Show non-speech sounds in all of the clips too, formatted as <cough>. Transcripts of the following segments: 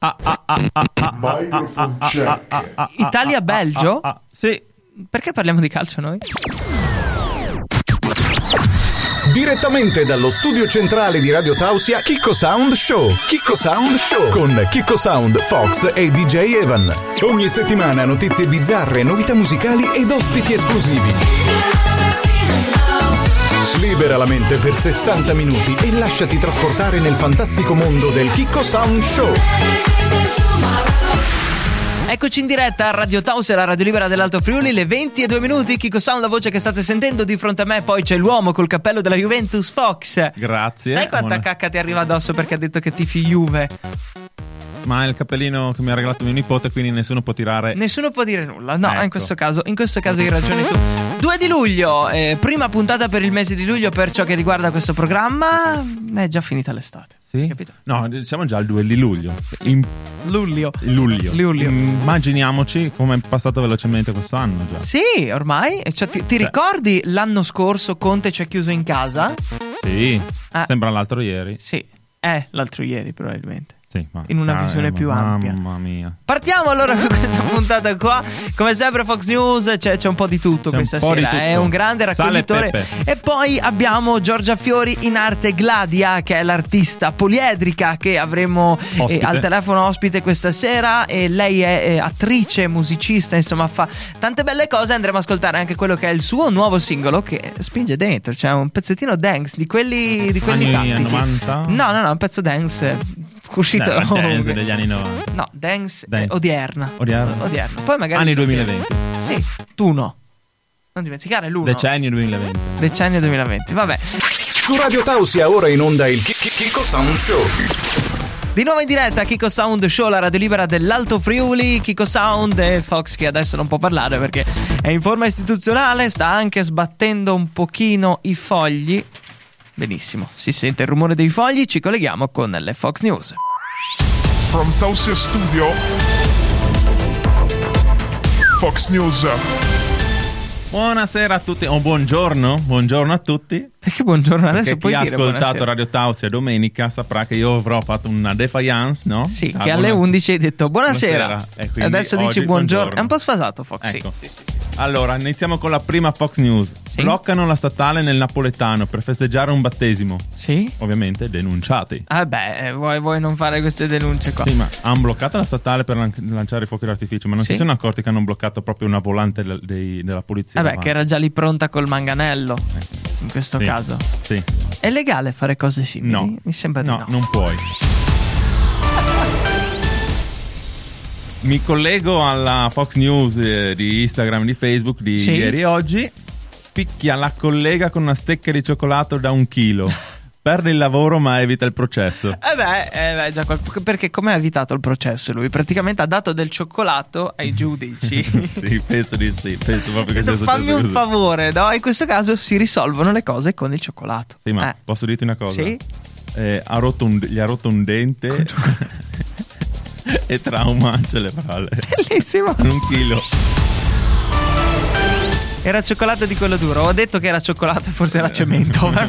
Microphone check. Italia-Belgio? Sì, Perché parliamo di calcio noi? Direttamente dallo studio centrale di Radio Tausia, Kiko Sound Show. Kiko Sound Show con Kiko Sound, Fox e DJ Evan. Ogni settimana notizie bizzarre, novità musicali ed ospiti esclusivi. Libera la mente per 60 minuti e lasciati trasportare nel fantastico mondo del Kiko Sound Show. Eccoci in diretta a Radio Taus e la radio libera dell'Alto Friuli, le 20 e 2 minuti. Kiko Sound, la voce che state sentendo di fronte a me. Poi c'è l'uomo col cappello della Juventus, Fox. grazie. Sai quanta Buona- cacca ti arriva addosso perché ha detto che tifi Juve? Ma è il cappellino che mi ha regalato mio nipote, quindi nessuno può tirare. Nessuno può dire nulla. No, Ecco. in questo caso, in questo caso hai ragione tu. 2 di luglio, eh, prima puntata per il mese di luglio per ciò che riguarda questo programma. È già finita l'estate. Sì? Capito? No, siamo già al 2 di luglio. In Luglio. luglio. Luglio. Immaginiamoci come è passato velocemente quest'anno già. Sì, ormai. Cioè, ti, ti ricordi l'anno scorso Conte ci ha chiuso in casa? Sì, Ah. sembra l'altro ieri. Sì, è l'altro ieri probabilmente. Sì, ma In una ah, visione eh, più mamma ampia. mia. Partiamo allora con questa puntata qua. Come sempre Fox News c'è, c'è un po' di tutto C'è questa sera. tutto. È un grande e raccoglitore. pepe. E poi abbiamo Giorgia Fiori in arte Gladia, che è l'artista poliedrica che avremo eh, al telefono ospite questa sera. E lei è eh, attrice, musicista, insomma, fa tante belle cose. Andremo a ascoltare anche quello che è il suo nuovo singolo che spinge dentro. C'è un pezzettino dance di quelli, di quelli Anni tattici. 90? No, no, no, un pezzo dance. Eh, Uscito la dance degli anni 90. No, dance, Dance. eh, odierna. Odierna. Odierna. Poi magari. Anni 2020. Sì, tu no. Non dimenticare l'uno. Decennio 2020. Decennio 2020. Vabbè. Su Radio Tausia ora in onda il Ki- Ki- Kiko Sound Show. Di nuovo in diretta Kiko Sound Show, la radio libera dell'Alto Friuli. Kiko Sound e Fox che adesso non può parlare perché è in forma istituzionale, sta anche sbattendo un pochino i fogli. Benissimo, si sente il rumore dei fogli, ci colleghiamo con le Fox News. From Tausia Studio. Fox News. Buonasera a tutti, o buongiorno, buongiorno a tutti. Perché buongiorno, adesso Perché puoi chi ha ascoltato buonasera. Radio Tausia domenica saprà che io avrò fatto una defiance, no? Sì, Ah, che alle buonasera. 11 hai detto buonasera. Buonasera. E E quindi adesso dici buongiorno. buongiorno. È un po' sfasato, Fox. Ecco. Sì, sì, sì. Allora, iniziamo con la prima Fox News. Bloccano la statale nel napoletano per festeggiare un battesimo. Sì? Ovviamente denunciati. Ah beh, eh, vuoi, vuoi non fare queste denunce qua? Sì, ma hanno bloccato la statale per lan- lanciare i fuochi d'artificio, ma non si sono accorti che hanno bloccato proprio una volante dei- della polizia. Vabbè, davanti. che era già lì pronta col manganello. Eh. In questo Sì. Caso. Sì. È legale fare cose simili? No. Mi sembra di No, no. non puoi. Mi collego alla Fox News eh, di Instagram e di Facebook di Sì. ieri e oggi. Picchia la collega con una stecca di cioccolato da un chilo. <laughs> Perde il lavoro ma evita il processo. Eh beh, eh beh, già perché come ha evitato il processo lui? Praticamente ha dato del cioccolato ai giudici. <laughs> sì, penso di sì. Penso proprio che sia successo fammi un così. favore, no? In questo caso si risolvono le cose con il cioccolato. Sì, ma Eh, posso dirti una cosa? Sì? Eh, ha rotto un- gli ha rotto un dente <laughs> e trauma cerebrale. Bellissimo. Un chilo. Era cioccolato di quello duro. Ho detto che era cioccolato e forse era cemento. <laughs> ma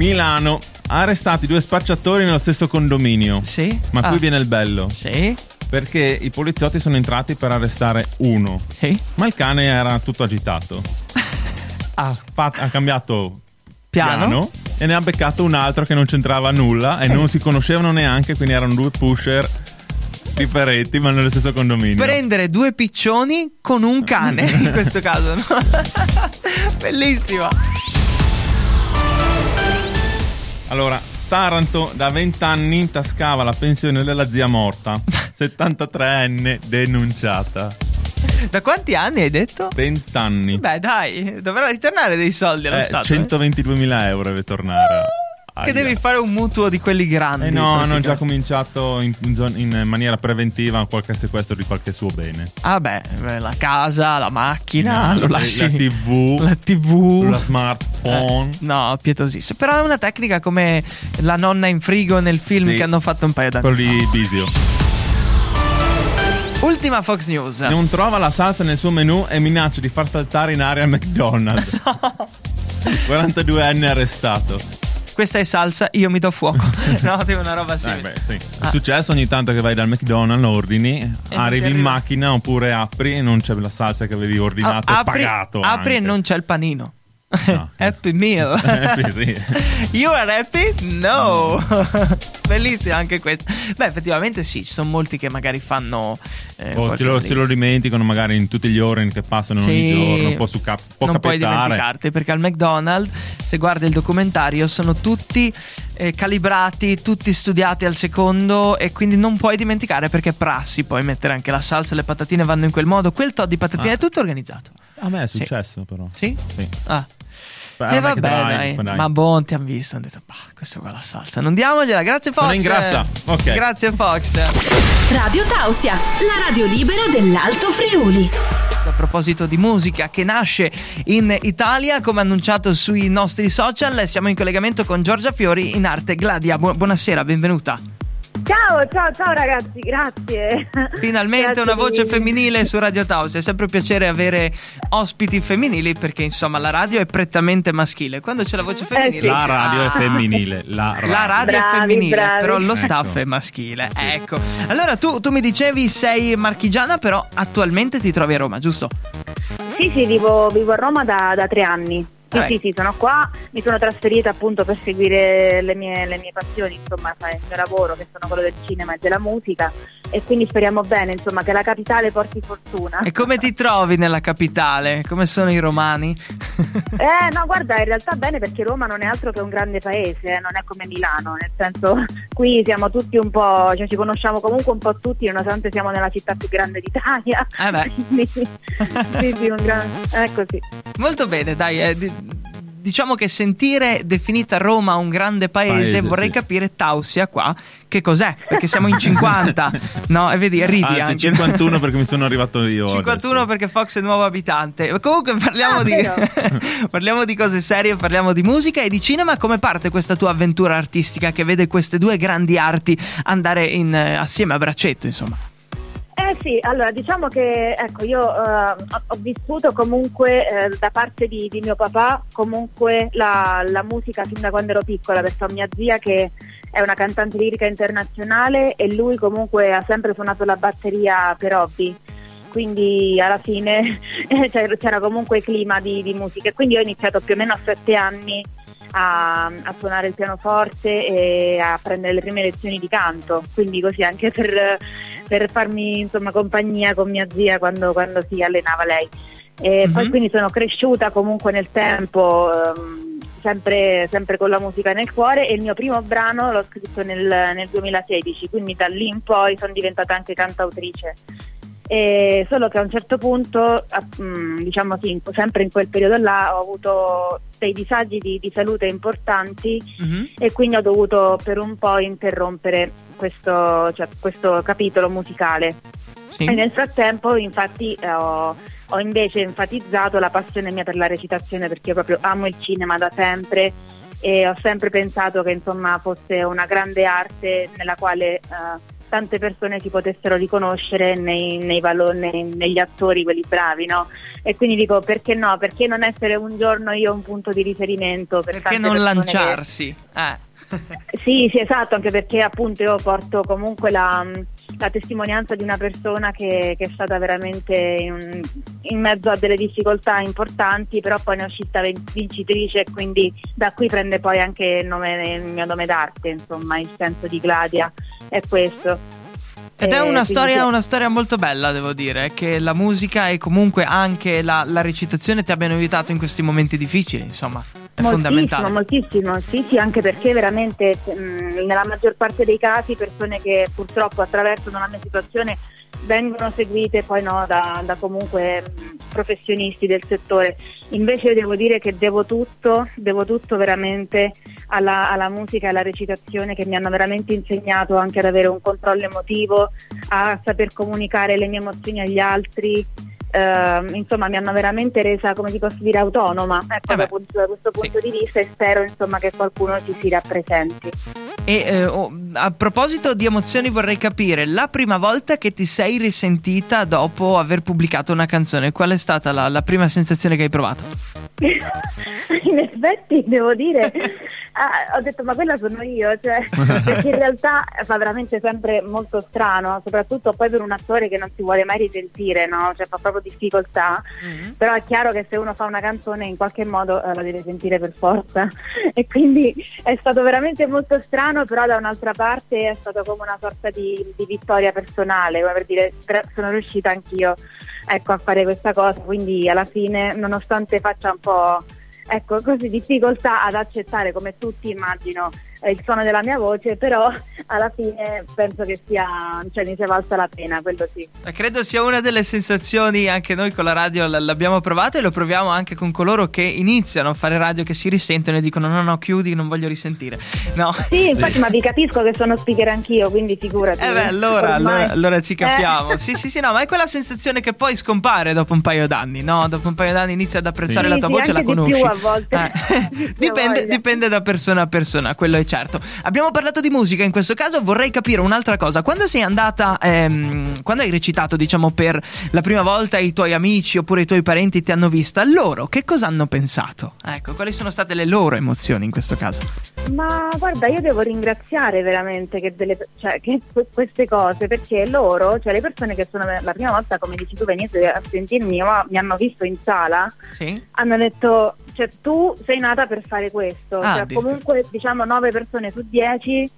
Milano. Arrestati due spacciatori nello stesso condominio. Sì? Ma Ah, qui viene il bello. Sì? Perché i poliziotti sono entrati per arrestare uno. Sì? Ma il cane era tutto agitato. <laughs> Ha, fa- ha cambiato Piano? piano e ne ha beccato un altro che non c'entrava nulla e non si conoscevano neanche, quindi erano due pusher differenti ma nello stesso condominio. Prendere due piccioni con un cane, <laughs> in questo caso, no? <laughs> Bellissimo. Allora, Taranto da 20 anni intascava la pensione della zia morta. <laughs> 73enne denunciata. Da quanti anni hai detto? 20 anni. Beh, dai, dovrà ritornare dei soldi allo Eh, Stato. eh? 122.000 euro deve tornare. Che devi fare un mutuo di quelli grandi. Eh no, hanno già cominciato in, in maniera preventiva qualche sequestro di qualche suo bene. Ah beh, beh, la casa, la macchina, No, lo la- lasci... la TV, La TV. la smartphone. Eh, no, pietosissimo. Però è una tecnica come la nonna in frigo nel film Sì. che hanno fatto un paio d'anni. Quello di Bisio. Ultima Fox News. Non trova la salsa nel suo menù e minaccia di far saltare in aria McDonald's. <laughs> 42enne arrestato. Questa è salsa, io mi do fuoco. <laughs> no, tipo una roba Eh, simile. beh, sì. È Ah. successo ogni tanto che vai dal McDonald's, ordini, ti arrivi in macchina oppure apri e non c'è la salsa che avevi ordinato Ah, e apri, pagato. apri e anche. non c'è il panino. No. <laughs> happy meal. Happy, <laughs> sì. You are happy? No. Bellissimo anche questo. Beh, effettivamente sì, ci sono molti che magari fanno. eh, O te lo, se lo dimenticano magari in tutti gli ori che passano ogni Sì. giorno. Può, su cap- può non puoi capitare. dimenticarti perché al McDonald's, se guardi il documentario, sono tutti eh, calibrati, tutti studiati al secondo e quindi non puoi dimenticare perché prassi. Puoi mettere anche la salsa, le patatine vanno in quel modo. Quel tot di patatine Ah. è tutto organizzato. A me è Sì. successo però. Sì? Sì. Ah. E non vabbè, dai, dai. dai. Ma buon, ti hanno visto. Hanno detto, bah, questa qua è la salsa. Non diamogliela. Grazie, Fox. Sono in grassa. Ok. Grazie, Fox. Radio Tausia, la radio libera dell'Alto Friuli. A proposito di musica che nasce in Italia, come annunciato sui nostri social, siamo in collegamento con Giorgia Fiori in arte Gladia. Bu- buonasera, benvenuta. Ciao, ciao, ciao ragazzi, grazie. Finalmente Grazie una voce femminile su Radio Taos. È sempre un piacere avere ospiti femminili perché insomma la radio è prettamente maschile. Quando c'è la voce femminile... sì. La radio è "Ah, femminile. La radio. La radio è Bravi, femminile, bravi. però lo staff Ecco. è maschile. Ecco. Allora tu, tu mi dicevi sei marchigiana, però attualmente ti trovi a Roma, giusto? Sì, sì, vivo, vivo a Roma da, da tre anni. Sì, sì, ecco. sì, sono qua, mi sono trasferita appunto per seguire le mie, le mie passioni, insomma, il mio lavoro che sono quello del cinema e della musica e quindi speriamo bene, insomma, che la capitale porti fortuna. E come ti trovi nella capitale? Come sono i romani? <laughs> Eh no, guarda, in realtà bene perché Roma non è altro che un grande paese, eh, non è come Milano, nel senso <laughs> qui siamo tutti un po', cioè ci conosciamo comunque un po' tutti nonostante siamo nella città più grande d'Italia. Eh beh. <laughs> Quindi, sì, sì, un gran... è così. Molto bene, dai. eh, di- diciamo che sentire definita Roma un grande paese, Paese, vorrei sì. capire Tausia qua che cos'è, perché siamo in 50, <laughs> no? E vedi, ridi Anzi, anche. 51 perché mi sono arrivato io. 51 adesso. perché Fox è nuovo abitante. Comunque parliamo, Ah, di, <laughs> parliamo di cose serie, parliamo di musica e di cinema. Come parte questa tua avventura artistica che vede queste due grandi arti andare in, eh, assieme a braccetto, insomma? Eh sì, allora diciamo che ecco, io eh, ho, vissuto comunque eh, da parte di, di mio papà comunque la, la musica fin da quando ero piccola, perché ho mia zia che è una cantante lirica internazionale e lui comunque ha sempre suonato la batteria per hobby. Quindi alla fine <laughs> c'era c'era comunque clima di, di musica. Quindi ho iniziato più o meno a sette anni a, a suonare il pianoforte e a prendere le prime lezioni di canto. Quindi così anche per, per farmi insomma compagnia con mia zia quando, quando si allenava lei. E Mhm. Poi quindi sono cresciuta comunque nel tempo, ehm, sempre, sempre con la musica nel cuore e il mio primo brano l'ho scritto nel, nel 2016, quindi da lì in poi sono diventata anche cantautrice. E solo che a un certo punto, mm, diciamo sì, sempre in quel periodo là, ho avuto dei disagi di, di salute importanti Mhm. e quindi ho dovuto per un po' interrompere questo, cioè, questo capitolo musicale. Sì. E nel frattempo, infatti, eh, ho, ho invece enfatizzato la passione mia per la recitazione perché io proprio amo il cinema da sempre e ho sempre pensato che insomma fosse una grande arte nella quale eh, tante persone si potessero riconoscere nei, nei valo- nei- negli attori, quelli bravi, no? E quindi dico perché no? Perché non essere un giorno io un punto di riferimento per Perché non persone che- lanciarsi? Eh. sì, sì, esatto, anche perché appunto io porto comunque la, la testimonianza di una persona che, che è stata veramente in, in mezzo a delle difficoltà importanti, però poi ne è uscita vin- vincitrice e quindi da qui prende poi anche il, nome, il mio nome d'arte, insomma, il senso di Gladia è questo. Ed è Eh, una storia, una storia molto bella, devo dire, che la musica e comunque anche la, la recitazione ti abbiano aiutato in questi momenti difficili, insomma, è moltissimo, fondamentale. moltissimo, sì, sì, anche perché veramente mh, nella maggior parte dei casi persone che purtroppo attraversano la mia situazione vengono seguite poi no, da, da comunque professionisti del settore. Invece devo dire che devo tutto, devo tutto veramente alla, alla musica e alla recitazione che mi hanno veramente insegnato anche ad avere un controllo emotivo, a saper comunicare le mie emozioni agli altri. Ehm, insomma mi hanno veramente resa come ti posso dire autonoma ecco, Eh da, punto- questo sì. punto di vista e spero insomma che qualcuno ci si rappresenti E eh, oh, a proposito di emozioni, vorrei capire la prima volta che ti sei risentita dopo aver pubblicato una canzone. Qual è stata la, la prima sensazione che hai provato? <laughs> in effetti devo dire <laughs> Ah, ho detto ma quella sono io, cioè, <laughs> perché in realtà fa veramente sempre molto strano, soprattutto poi per un attore che non si vuole mai risentire, no? cioè, fa proprio difficoltà, Mhm. però è chiaro che se uno fa una canzone in qualche modo eh, la deve sentire per forza <laughs> e quindi è stato veramente molto strano, però da un'altra parte è stato come una sorta di, di vittoria personale, come per dire "Gra- sono riuscita anch'io ecco, a fare questa cosa, quindi alla fine nonostante faccia un po' ecco, così difficoltà ad accettare come tutti immagino il suono della mia voce, però alla fine penso che sia, cioè ne sia valsa la pena, quello sì. Eh, Credo sia una delle sensazioni, anche noi con la radio l'abbiamo provata e lo proviamo anche con coloro che iniziano a fare radio, che si risentono e dicono no no chiudi, non voglio risentire. No. Sì, infatti, ma vi capisco che sono speaker anch'io, quindi figurati. Eh beh, allora, Ormai- allora, allora ci Eh. capiamo. Sì, sì, sì, no, ma è quella sensazione che poi scompare dopo un paio d'anni, no? Dopo un paio d'anni inizi ad apprezzare Sì, la tua sì, voce e la anche di conosci. più a volte. Eh, <laughs> dipende, dipende da persona a persona, quello è certo. Abbiamo parlato di musica, in questo caso vorrei capire un'altra cosa. Quando sei andata, ehm, quando hai recitato, diciamo, per la prima volta i tuoi amici oppure i tuoi parenti ti hanno vista, loro che cosa hanno pensato? Ecco, quali sono state le loro emozioni in questo caso? Ma guarda, io devo ringraziare veramente che, delle, cioè, che que- queste cose, perché loro, cioè le persone che sono la prima volta, come dici tu, venite a sentirmi, mi hanno visto in sala, Sì? hanno detto, cioè tu sei nata per fare questo, Ah, cioè, comunque diciamo 9 persone su 10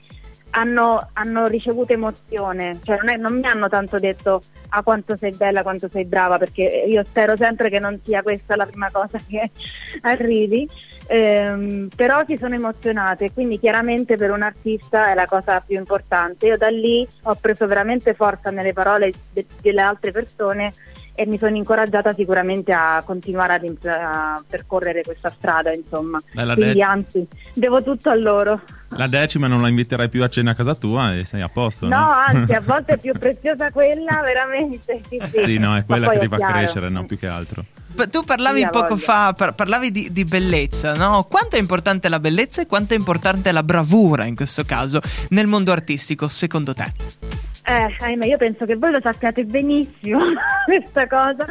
hanno, hanno ricevuto emozione, cioè non, è- non mi hanno tanto detto a quanto sei bella, quanto sei brava, perché io spero sempre che non sia questa la prima cosa che <laughs> arrivi, ehm, però si sono emozionate, quindi chiaramente per un artista è la cosa più importante. Io da lì ho preso veramente forza nelle parole de- delle altre persone e mi sono incoraggiata sicuramente a continuare ad imp- a percorrere questa strada, insomma. Bella Quindi de- anzi, devo tutto a loro. La decima non la inviterai più a cena a casa tua e sei a posto, no? No, <laughs> anzi, a volte è più preziosa quella, veramente. Sì, sì. Sì, no, è quella che ti fa chiaro. crescere, no, più che altro. Tu parlavi Sì, poco voglia. fa, par- parlavi di, di bellezza, no? Quanto è importante la bellezza e quanto è importante la bravura in questo caso nel mondo artistico, secondo te? Eh, ahimè, io penso che voi lo sappiate benissimo <laughs> questa cosa,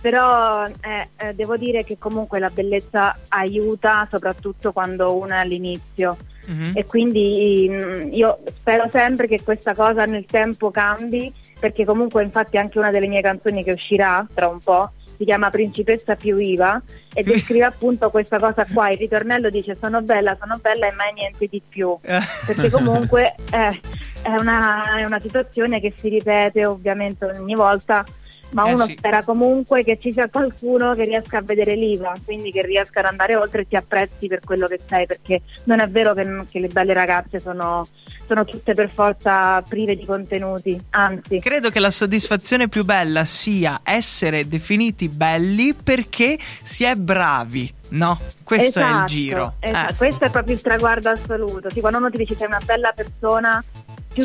però eh, eh, devo dire che comunque la bellezza aiuta soprattutto quando uno è all'inizio Mhm. e quindi mm, io spero sempre che questa cosa nel tempo cambi perché comunque infatti anche una delle mie canzoni che uscirà tra un po' si chiama Principessa più Iva e descrive <laughs> appunto questa cosa qua, il ritornello dice sono bella, sono bella e mai niente di più Eh. perché comunque eh, è, una, è una situazione che si ripete ovviamente ogni volta, ma Eh uno sì. spera comunque che ci sia qualcuno che riesca a vedere l'IVA, quindi che riesca ad andare oltre e ti apprezzi per quello che sei, perché non è vero che, che le belle ragazze sono, sono tutte per forza prive di contenuti, anzi. Credo che la soddisfazione più bella sia essere definiti belli perché si è bravi, no? Questo è il Esatto, giro. esatto. Eh. Questo è proprio il traguardo assoluto. Sì, quando uno ti dice sei una bella persona,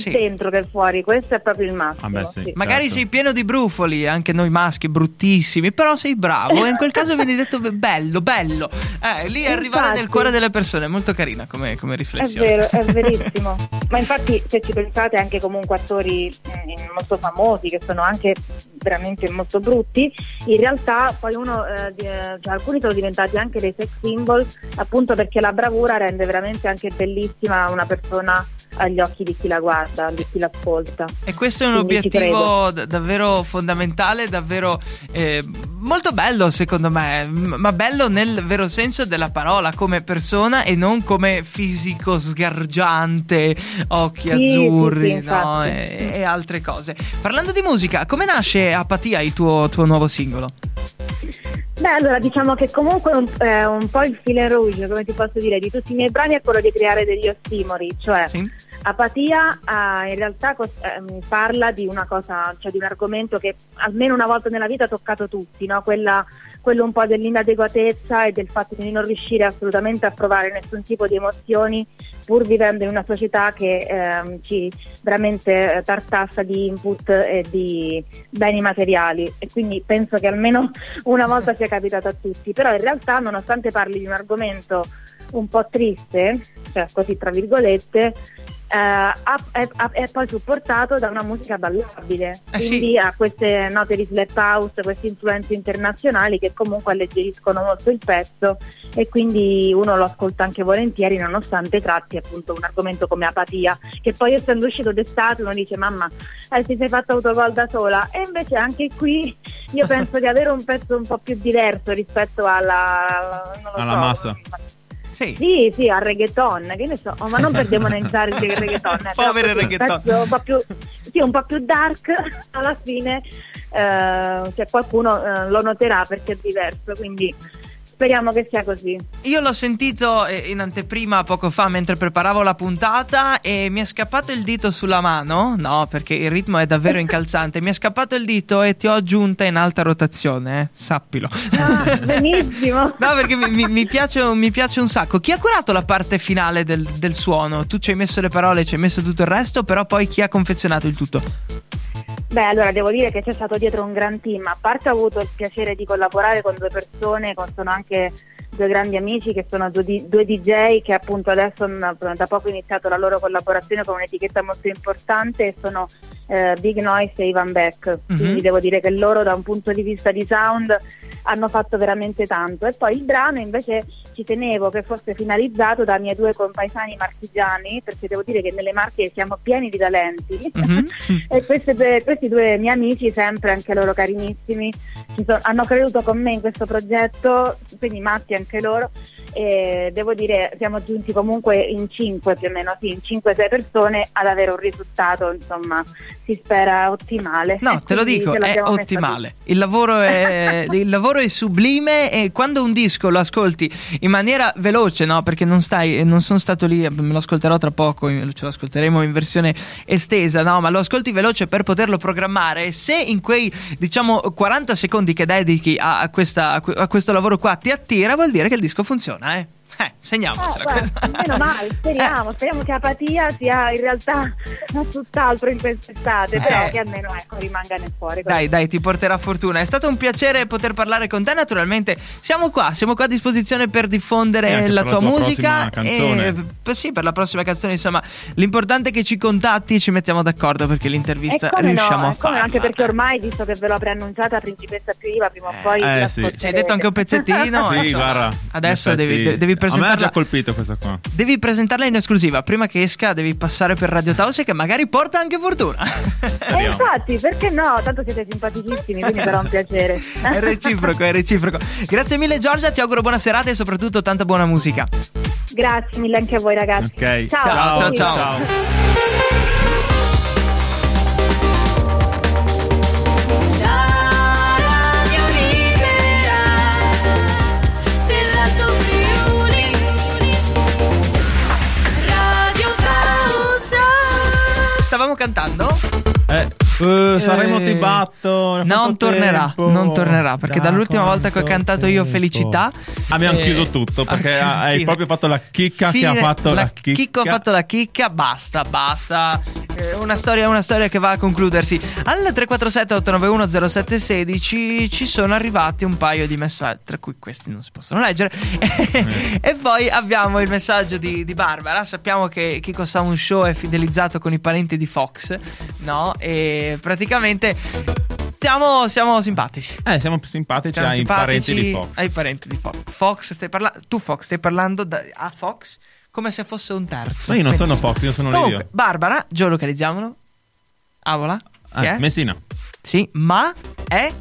più Sì. dentro che fuori, questo è proprio il massimo. Ah, beh, sì. sì. Magari Certo. sei pieno di brufoli, anche noi maschi, bruttissimi, però sei bravo e in quel caso vieni detto be- bello, bello. Eh, lì arrivare nel Infatti. cuore delle persone, è molto carina come, come È riflessione. vero, è <laughs> verissimo. Ma infatti se ci pensate anche comunque attori mm, molto famosi che sono anche veramente molto brutti, in realtà poi uno, eh, eh, cioè, alcuni sono diventati anche dei sex symbol appunto perché la bravura rende veramente anche bellissima una persona agli occhi di chi la guarda, di chi l'ascolta. E questo è un Quindi obiettivo davvero fondamentale, davvero eh, molto bello secondo me, ma bello nel vero senso della parola, come persona e non come fisico sgargiante, occhi Sì, azzurri sì, sì, no? e, e altre cose. Parlando di musica, come nasce Apatia, il tuo, tuo nuovo singolo? Beh, allora diciamo che comunque un, eh, un po' il file rouge, come ti posso dire, di tutti i miei brani è quello di creare degli ossimori, cioè Sì? Apatia eh, in realtà ehm, parla di una cosa, cioè di un argomento che almeno una volta nella vita ha toccato tutti, no? Quella- quello un po' dell'inadeguatezza e del fatto di non riuscire assolutamente a provare nessun tipo di emozioni pur vivendo in una società che ehm, ci veramente eh, tartassa di input e di beni materiali e quindi penso che almeno <laughs> una volta sia capitato a tutti, però in realtà nonostante parli di un argomento un po' triste, cioè così tra virgolette, eh, è, ha- è poi supportato da una musica ballabile, Eh sì. quindi ha queste note di slap house, queste influenze internazionali che comunque alleggeriscono molto il pezzo e quindi uno lo ascolta anche volentieri nonostante tratti appunto un argomento come apatia, che poi essendo uscito d'estate uno dice mamma eh, ti sei fatta autogol da sola e invece anche qui io <laughs> penso di avere un pezzo un po' più diverso rispetto alla, Alla so, massa. Sì. sì, sì, al reggaeton, che ne so, ma non per demonizzare il reggaeton. eh, <laughs> Povero reggaeton. Un po' più, sì, un po' più dark, <laughs> alla fine eh, cioè, qualcuno eh, lo noterà perché è diverso, quindi speriamo che sia così. Io l'ho sentito eh, in anteprima poco fa mentre preparavo la puntata e mi è scappato il dito sulla mano. No, perché il ritmo è davvero <laughs> incalzante. Mi è scappato il dito e ti ho aggiunta in alta rotazione, eh, sappilo. Ah, benissimo. <laughs> No, perché mi, mi- mi piace, mi piace un sacco. Chi ha curato la parte finale del, del suono? Tu ci hai messo le parole, ci hai messo tutto il resto, però poi chi ha confezionato il tutto? Beh, allora devo dire che c'è stato dietro un gran team. A parte ho avuto il piacere di collaborare con due persone, sono anche due grandi amici che sono due, due DJ che appunto adesso hanno da poco iniziato la loro collaborazione con un'etichetta molto importante e sono eh, Big Noise e Ivan Beck. Mhm. Quindi devo dire che loro da un punto di vista di sound hanno fatto veramente tanto. E poi il brano invece ci tenevo che fosse finalizzato da miei due compaesani marchigiani, perché devo dire che nelle Marche siamo pieni di talenti. Mhm. <laughs> E due- questi due miei amici, sempre anche loro carinissimi, ci so- hanno creduto con me in questo progetto, quindi matti anche loro. E devo dire, siamo giunti comunque in cinque più o meno, sì, in 5-6 persone ad avere un risultato, insomma, si spera ottimale. No, te lo dico, è ottimale. Il lavoro è, <laughs> il lavoro è sublime e quando un disco lo ascolti in maniera veloce, no? Perché non stai, non sono stato lì, me lo ascolterò tra poco, ce lo ascolteremo in versione estesa, no? Ma lo ascolti veloce per poterlo programmare. Se in quei, diciamo, 40 secondi che dedichi a, questa- a que- a questo lavoro qua ti attira, vuol dire che il disco funziona, eh? Eh, Ah, segniamocela. guarda, meno male, <laughs> speriamo, speriamo che apatia sia in realtà <laughs> tutt'altro in quest'estate, però Eh. che almeno ecco, rimanga nel cuore. Dai, dai, ti porterà fortuna. È stato un piacere poter parlare con te. Naturalmente, siamo qua, siamo qua a disposizione per E diffondere la per tua, tua musica. prossima canzone. E, per- sì, per la prossima canzone. Insomma, l'importante è che ci contatti, ci mettiamo d'accordo perché l'intervista E riusciamo no, a e come no, farla. anche perché ormai, visto che ve l'ho preannunciata, Principessa più Iva, prima o poi eh, sì. Ci hai detto anche un pezzettino. <laughs> Sì, insomma, guarda. Adesso in devi, devi A me ha presentarla. già colpito questa qua. Devi presentarla in esclusiva. Prima che esca, devi passare per Radio Taos che magari porta anche fortuna. E infatti, perché no? Tanto siete simpaticissimi, quindi sarà un piacere. <laughs> è reciproco, è reciproco. Grazie mille, Giorgia. Ti auguro buona serata e soprattutto tanta buona musica. Grazie mille anche a voi ragazzi. Ok, Ciao, ciao, ciao. La cantando? Eh, eh, Sanremo ti batto. Non tornerà, tempo? non tornerà perché Da dall'ultima volta che ho cantato io tempo? Felicità Abbiamo eh, chiuso tutto perché <laughs> hai fine. proprio fatto la chicca che ha Fine, fatto la, la chicca. Chicco ha fatto la chicca, basta, basta. Eh, una, storia, una storia che va a concludersi. Al 347 891 0716 ci sono arrivati un paio di messaggi, tra cui questi non si possono leggere. <laughs> e poi abbiamo il messaggio di, di Barbara. Sappiamo che Kiko Sound Show è fidelizzato con i parenti di Fox, no? E praticamente siamo, siamo simpatici. Eh, siamo simpatici Siamo ai simpatici parenti di Fox. Ai parenti di Fox. Fox, stai parlando. Tu, Fox, stai parlando da- a Fox come se fosse un terzo. Ma io non sono Benissimo. Fox, io sono Comunque, Livio. Barbara, geolocalizziamolo. Avola. Ah, è? Messina, Sì, ma è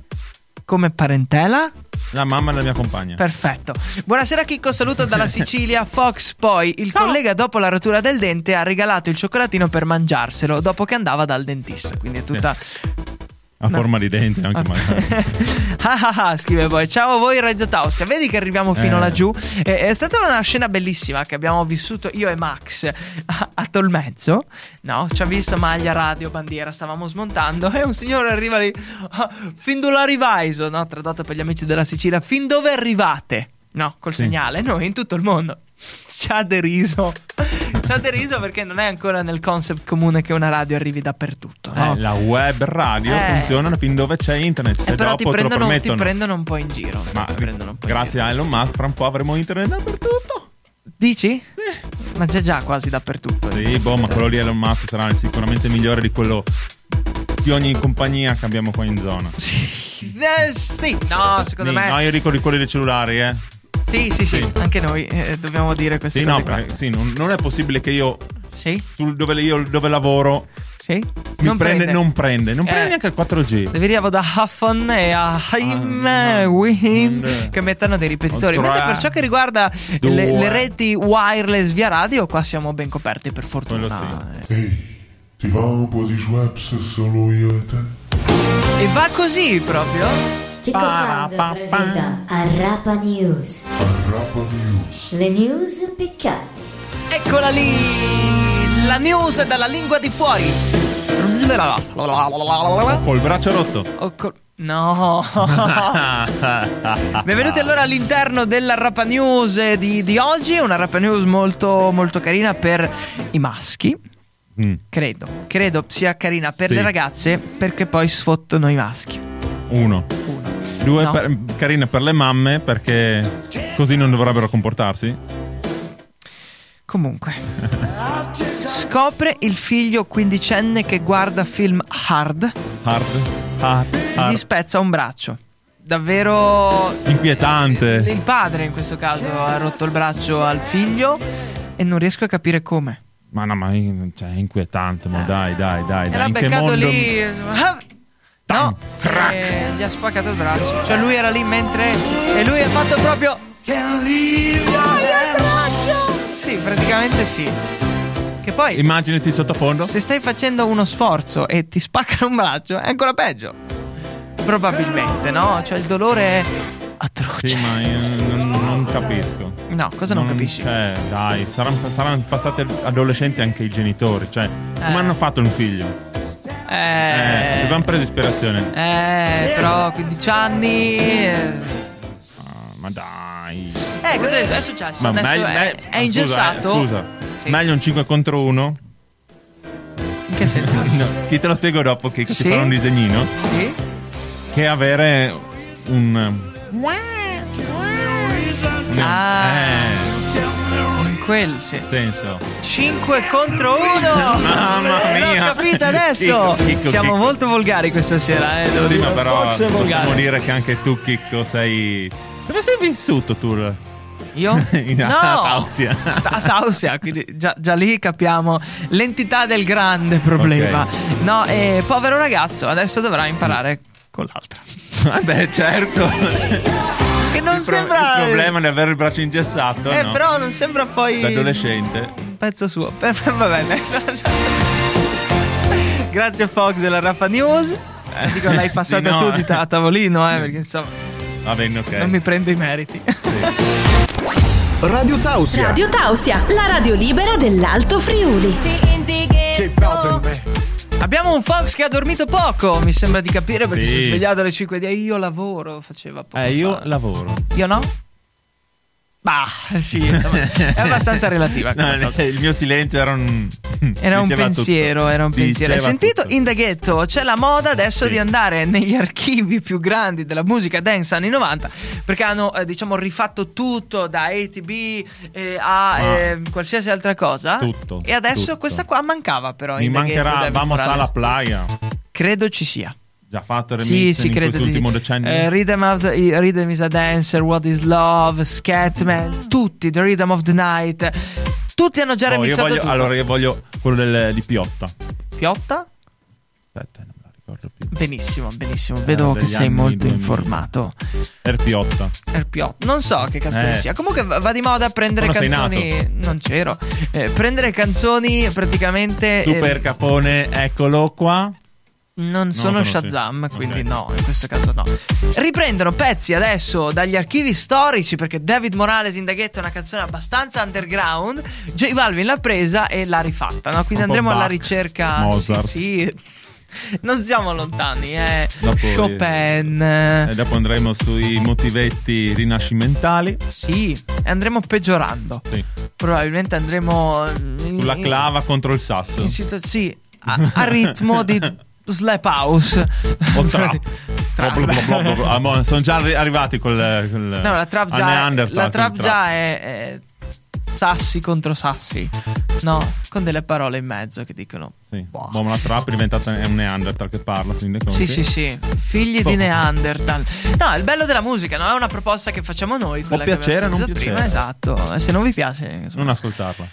come parentela. La mamma della mia compagna. Perfetto. Buonasera Chicco, saluto dalla <laughs> Sicilia. Fox poi, il collega dopo la rottura del dente ha regalato il cioccolatino per mangiarselo dopo che andava dal dentista. Quindi è tutta... A forma di dente anche <laughs> magari. Ah, ah, ah, scrive poi ciao a voi Radio Taustia vedi che arriviamo fino Eh. laggiù. Eh, è stata una scena bellissima che abbiamo vissuto io e Max a, a Tolmezzo no ci ha visto maglia radio bandiera stavamo smontando e un signore arriva lì. "Ah, fin dove arrivaiso no tradotto per gli amici della Sicilia fin dove arrivate? No col Sì. segnale noi in tutto il mondo <laughs> ci ha deriso ci ha deriso perché non è ancora nel concept comune che una radio arrivi dappertutto no? Eh, la web radio Eh. funziona fin dove c'è internet. Se Eh, però ti prendono, ti prendono un po' in giro. Ma po' in grazie giro. a Elon Musk, fra un po' avremo internet dappertutto. Dici? Ma c'è già quasi dappertutto. Sì, boh, ma quello lì Elon Musk sarà sicuramente migliore di quello di ogni compagnia che abbiamo qua in zona. <laughs> Eh, sì, no, secondo Sì, me. No, io dico di quelli dei cellulari, eh. Sì, sì, sì, Sì. anche noi eh, dobbiamo dire queste Sì, cose no, qua. perché- sì, non, non è possibile che io, Sì, sul- dove, io dove lavoro, sì. mi prende, non prende, non Eh. prende neanche il 4G. Arriviamo da Huffon e a Haim Ah, no. che mettono dei ripetitori. Tre, Mentre per ciò che riguarda le, le reti wireless via radio, qua siamo ben coperti per fortuna. Quello Ehi, ti va un po' di Schweppes solo io e te? E va così proprio. Chicco Sound presenta Arrapa News. Arrapa News. Le news piccate. Eccola lì! La news dalla lingua di fuori. Col braccio rotto. Oh, col- No. <laughs> Benvenuti allora all'interno della Rapa News di, di oggi. Una Rapa News molto, molto carina per i maschi. Mm, Credo, credo sia carina per Sì. le ragazze perché poi sfottono i maschi. Uno. Uno. Due, No. per- carine per le mamme perché così non dovrebbero comportarsi. Comunque, scopre il figlio quindicenne che guarda film hard, Hard. Hard. gli hard. spezza un braccio. Davvero Inquietante. il padre in questo caso ha rotto il braccio al figlio e non riesco a capire come. Ma no, ma è- cioè, è inquietante. Ma dai, dai, dai. E dai. l'ha In che mondo... lì. No, crack. e gli ha spaccato il braccio. Cioè lui era lì mentre. E lui ha fatto proprio. Sì, praticamente sì. Che poi. Immaginati il sottofondo. Se stai facendo uno sforzo e ti spaccano un braccio, è ancora peggio. Probabilmente, no? Cioè il dolore è atroce. Sì, ma io non, non capisco. No, cosa non, capisci? Cioè, dai, saranno, saranno passati adolescenti anche i genitori. Cioè, come Eh. hanno fatto un figlio? Eh, Eh. preso ispirazione? Eh, però 15 anni. Ah, ma dai. eh cosa è, successo? Ma Adesso meglio- è, me- è scusa, ingessato. eh, scusa, Sì. meglio un 5 contro 1. In che senso? <laughs> Chi te lo spiego dopo che Sì. ti farò un disegnino. sì? Che avere un. un- Ah. Eh, quel sì. senso. 5 contro 1 Mamma mia. L'ho capito adesso Chicco, Chicco, Siamo Chicco. molto volgari questa sera eh, devo Sì, dire. ma però è possiamo dire che anche tu, Chicco, sei. Dove sei vissuto tu? Io? <laughs> No a Tausia. A <laughs> Tausia quindi già, già lì capiamo l'entità del grande problema Ok. No, eh, povero ragazzo Adesso dovrà imparare con l'altra <laughs> Vabbè, certo. Che non il, pro- sembra il problema di avere il braccio ingessato. Eh no? però non sembra poi Da adolescente. un pezzo suo. <laughs> Va bene. Grazie Fox della Raffa News. Eh, Dico, l'hai <laughs> passata Sì, no. tu di ta- a tavolino, eh, perché insomma Va bene, ok. non mi prendo i meriti. Radio Tausia. Radio Tausia, la radio libera dell'Alto Friuli. Abbiamo un Fox che ha dormito poco, mi sembra di capire, perché Sì. si è svegliato alle 5 di io lavoro, faceva poco Eh, io fa. lavoro. Io no? Bah, sì, <laughs> è abbastanza relativa. No, il mio silenzio era un. <laughs> Era un pensiero, tutto. era un pensiero. Hai sentito? tutto. In the Ghetto c'è la moda adesso Sì. di andare negli archivi più grandi della musica dance anni 90 perché hanno eh, diciamo rifatto tutto da ATB eh, a Ah. eh, qualsiasi altra cosa. Tutto, E adesso tutto. questa qua mancava però. Mi Ghetto, mancherà David Vamos alla playa. Credo ci sia. Già fatto il Sì, remix sì, in credo di decennio. Eh, Rhythm, the- i- Rhythm is a Dancer, What is Love, Scatman, tutti, The Rhythm of the Night. Tutti hanno già Oh, io remixato voglio, tutto. allora, io voglio quello del- di Piotta. Piotta? Aspetta, non me la ricordo più. Benissimo, benissimo. Vedo che sei molto 2000. informato. Er Piotta. Erpiot. Non so che canzone Eh. sia. Comunque va di moda prendere Quando canzoni. Non c'ero. Eh, prendere canzoni praticamente. eh, Super capone, eccolo qua. Non sono conosci. Shazam, quindi Ok. no, in questo caso no. Riprendono pezzi adesso dagli archivi storici perché David Morales in The Ghetto è una canzone abbastanza underground. J Balvin l'ha presa e l'ha rifatta, no? Quindi andremo alla ricerca. Mozart. Sì, sì. Non siamo lontani, eh. Dopo- Chopin. E dopo andremo sui motivetti rinascimentali. Sì, e andremo peggiorando. Sì. Probabilmente andremo Sulla clava contro il sasso. in situ- sì, a, a ritmo di <laughs> slap house. O trap. Trap. Bla, bla, bla. Ah, sono già arri- arrivati col, col No, la trap già, Neanderthal, la trap già è, è sassi contro sassi, no? Con delle parole in mezzo che dicono. Sì. Boh. Boh, la trap è diventata è un Neanderthal che parla, quindi Sì, sì, sì, figli Boh. di Neanderthal. No, è il bello della musica, no? È una proposta che facciamo noi. Quella piacere, che abbiamo non piacere. prima, esatto. Se non vi piace, insomma. Non ascoltarla.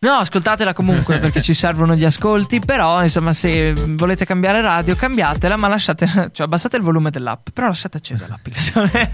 No, ascoltatela comunque <laughs> perché ci servono gli ascolti. Però, insomma, se volete cambiare radio, cambiatela, ma lasciate, cioè abbassate il volume dell'app. Però lasciate accesa l'applicazione.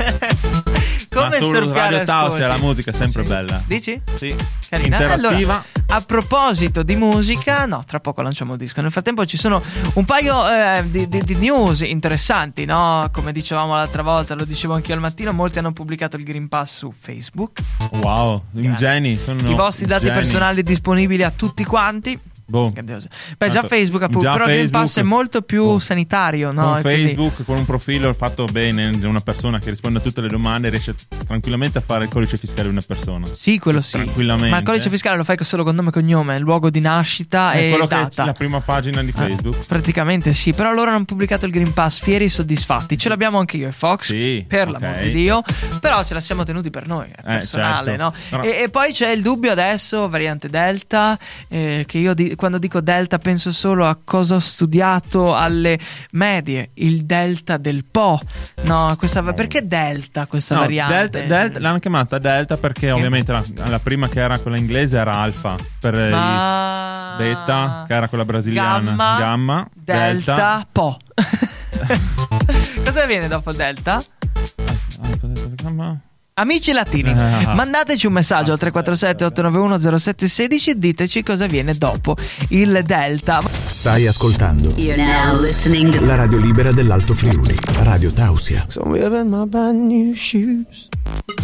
Come Ma su storpiare Radio Tausia la musica è sempre Sì. bella. Dici? Sì. Carina. Interattiva. Allora, a proposito di musica, no, tra poco lanciamo il disco. Nel frattempo ci sono un paio eh, di, di- di news interessanti, no? Come dicevamo l'altra volta, lo dicevo anch'io al mattino, molti hanno pubblicato il Green Pass su Facebook. Wow, ingeni. Sono I vostri dati geni. personali disponibili a tutti quanti. Boh. Beh, già Facebook, appunto, già però il Green Facebook- Pass è molto più Oh. sanitario, no? con E quindi- Facebook, con un profilo fatto bene di una persona che risponde a tutte le domande, riesce tranquillamente a fare il codice fiscale di una persona. Sì, quello sì. Tranquillamente. Ma il codice fiscale lo fai solo con nome e cognome, luogo di nascita È e quello che è data. la prima pagina di Facebook. Praticamente sì, però loro hanno pubblicato il Green Pass fieri e soddisfatti. Ce l'abbiamo anche io e Fox, Sì, per ok. l'amor di Dio, però ce la siamo tenuti per noi, è personale, certo. no? Però- E, e poi c'è il dubbio adesso, variante Delta, eh, che io di- quando dico Delta penso solo a cosa ho studiato alle medie, il Delta del Po. No, questa, perché Delta questa No, variante? Delta, Delta- l'hanno chiamata Delta perché ovviamente la, la prima che era quella inglese era Alfa per Ma- Beta che era quella brasiliana Gamma, Gamma Delta, Delta Po. <laughs> Cosa viene dopo Delta? Alfa, Delta, Gamma. Amici latini, Ah. <laughs> mandateci un messaggio al 347 891 0716 e diteci cosa viene dopo il Delta. Stai ascoltando You're now listening la radio libera dell'Alto Friuli, Radio Tausia.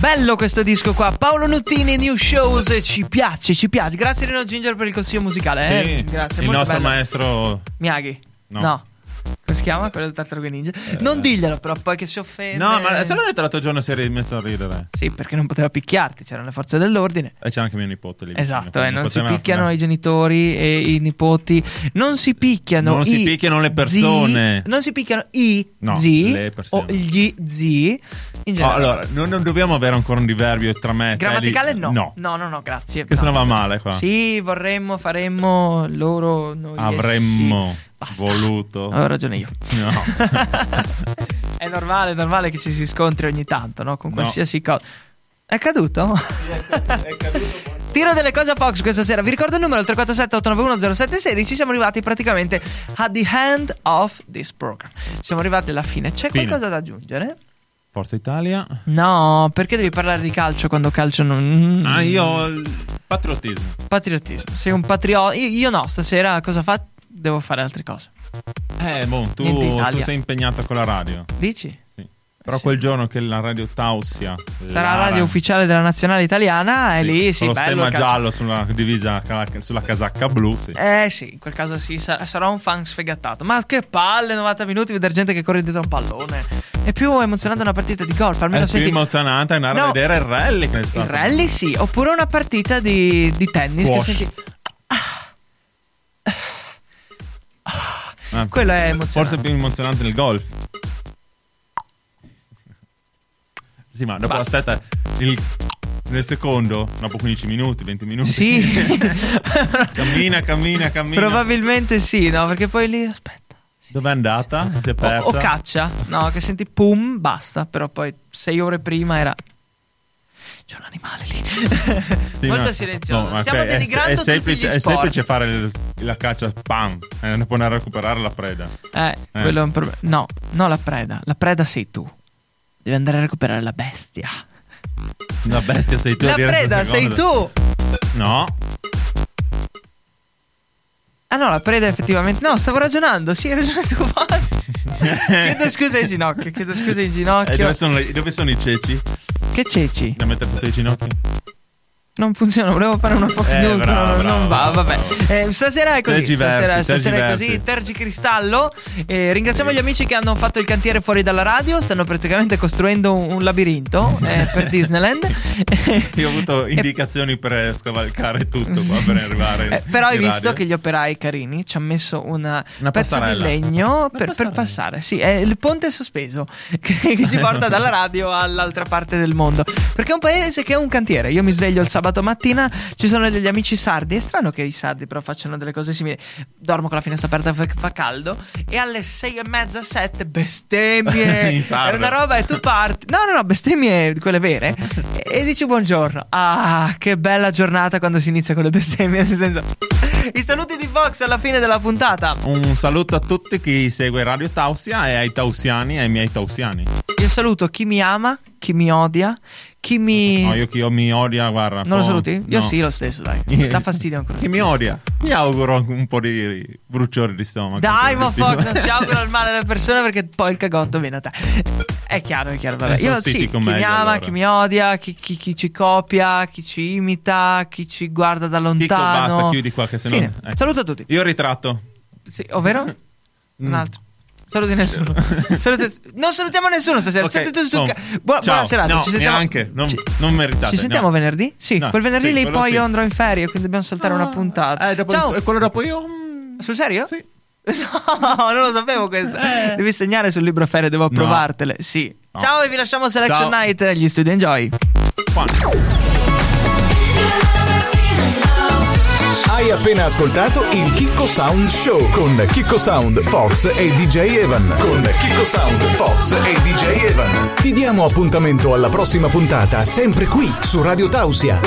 Bello questo disco qua, Paolo Nuttini, New Shows, ci piace, ci piace. Grazie Rino Ginger per il consiglio musicale. Eh? Sì, Grazie, il molto nostro bello. maestro Miyagi. No. No. Come si chiama? Quello del Tartaruga Ninja. Non diglielo però, poi che si offende. No, ma se l'ho detto l'altro giorno si è rimesso a ridere. Sì, perché non poteva picchiarti, c'erano le forze dell'ordine. E c'è anche mio nipote lì. Esatto, e quindi non si picchiano i genitori e i nipoti, non si picchiano Non si picchiano le persone. zii, non si picchiano i No, zii o gli zii. In Oh, generale. allora, non, non dobbiamo avere ancora un diverbio tra me e Grammaticale no. No, no, no, no, grazie. che se No. no va male qua. Sì, vorremmo, faremmo loro, noi Avremmo essi. Basta. voluto. Avevo ragione io. No. <laughs> è normale, è normale che ci si scontri ogni tanto, no? Con No. qualsiasi cosa. È caduto? Tiro delle cose a Fox questa sera. Vi ricordo il numero il 347 891 0716. Siamo arrivati praticamente at the end of this program. Siamo arrivati alla fine. C'è Fine. qualcosa da aggiungere? Forza Italia. No, perché devi parlare di calcio quando calcio non. Ah, io patriottismo. Patriottismo. Sei un patriota. Io, io no, stasera cosa fa? Devo fare altre cose. Eh, boh, tu, tu sei impegnato con la radio. Dici? Sì. Però sì. quel giorno che la radio Tausia Sarà Lara, radio ufficiale della nazionale italiana. E lì sì, lo bello. stemma giallo sulla divisa sulla casacca blu, sì. Eh sì, in quel caso sì, sa- sarà un fan sfegattato. Ma che palle, 90 minuti, vedere gente che corre dietro a un pallone. È più emozionante una partita di golf, almeno È più senti emozionante andare No. a vedere il rally che è il rally sì, oppure una partita di, di tennis Squash. che senti... Ah, Quello è emozionante. Forse più emozionante il golf. Sì, ma dopo Basta. aspetta il nel secondo, dopo 15 minuti, 20 minuti. Sì. <laughs> cammina, cammina, cammina. Probabilmente sì, no, perché poi lì aspetta. Dove è andata? Si è O, persa. o caccia, no, che senti pum, basta, però poi sei ore prima era c'è un animale lì. <laughs> Sì, Molto no. silenzioso. No, ma Stiamo è- è, denigrando è tutti semplice, è semplice fare il- la caccia, pam, e dopo andare a recuperare la preda. Eh, quello è un problema. No, no la preda. La preda sei tu. Devi andare a recuperare la bestia. La bestia sei tu. la preda sei tu. No, Ah no, la preda effettivamente. No, stavo ragionando. Sì, hai ragione tu. <laughs> chiedo scusa ai ginocchio. Chiedo scusa ai Eh, ginocchio. dove, sono, le- dove sono i ceci? Che ceci? Da mettere sotto i ginocchi? Non funziona, volevo fare una Fox Eh, News, bravo, però non, non bravo, va, vabbè. bravo. Eh, stasera è così, stasera, stasera è così, tergicristallo. Eh, ringraziamo gli amici che hanno fatto il cantiere fuori dalla radio, stanno praticamente costruendo un, un labirinto eh, per <laughs> Disneyland. Io ho avuto <laughs> indicazioni per scavalcare tutto qua per arrivare. Eh, però hai visto radio. che gli operai carini ci hanno messo una, Una pezzo di legno per, per passare. Sì, è il ponte sospeso <laughs> che, che ci porta dalla radio all'altra parte del mondo. Perché è un paese che è un cantiere. Io mi sveglio il sabato sabato mattina ci sono degli amici sardi. È strano che i sardi però facciano delle cose simili. Dormo con la finestra aperta fa, fa caldo e alle sei e mezza, sette bestemmie. <laughs> È una roba e tu parti. No, no, no, bestemmie quelle vere. E, e dici buongiorno. Ah, che bella giornata quando si inizia con le bestemmie. Nel senso, i saluti di Fox alla fine della puntata. Un saluto a tutti chi segue Radio Tausia e ai tausiani e ai miei tausiani. Io saluto chi mi ama, chi mi odia, chi mi. No, io chi mi odia, guarda. Non lo saluti? Io no. sì, lo stesso, dai. Dà fastidio ancora. Chi mi odia? Mi auguro un po' di bruciore di stomaco. Dai, ma. Fox, non si <laughs> augura il male alle persone perché poi il cagotto viene a te. È chiaro, è chiaro. Vabbè. Eh, Io sì, chi stitico mi meglio, ama, allora. chi mi odia, chi, chi- chi ci copia, chi ci imita, chi ci guarda da lontano. basta, chiudi qua che se no... Fine. ecco. Saluto a tutti. Io ritratto. Sì, ovvero? Mm. <laughs> Un altro. Saluti nessuno. <laughs> Saluti- Non salutiamo nessuno stasera. Ok, Senti tu su- boom. Buona, Ciao. serata. No, ci sentiamo. neanche, non- ci- non meritate, Ci sentiamo no. venerdì? Sì, No, quel venerdì sì, lì poi sì. io andrò in ferie, quindi dobbiamo saltare una puntata. Eh, dopo Ciao. e quello dopo io... mm, Sul serio? Sì. <laughs> No, non lo sapevo questo. Eh. Devi segnare sul libro ferie, devo approvartele. Sì. Ciao e vi lasciamo Selection Ciao. Night agli Studio Enjoy. Hai appena ascoltato il Kiko Sound Show con Kiko Sound, Fox e DJ Evan. Con Kiko Sound, Fox e DJ Evan. Ti diamo appuntamento alla prossima puntata, sempre qui su Radio Tausia.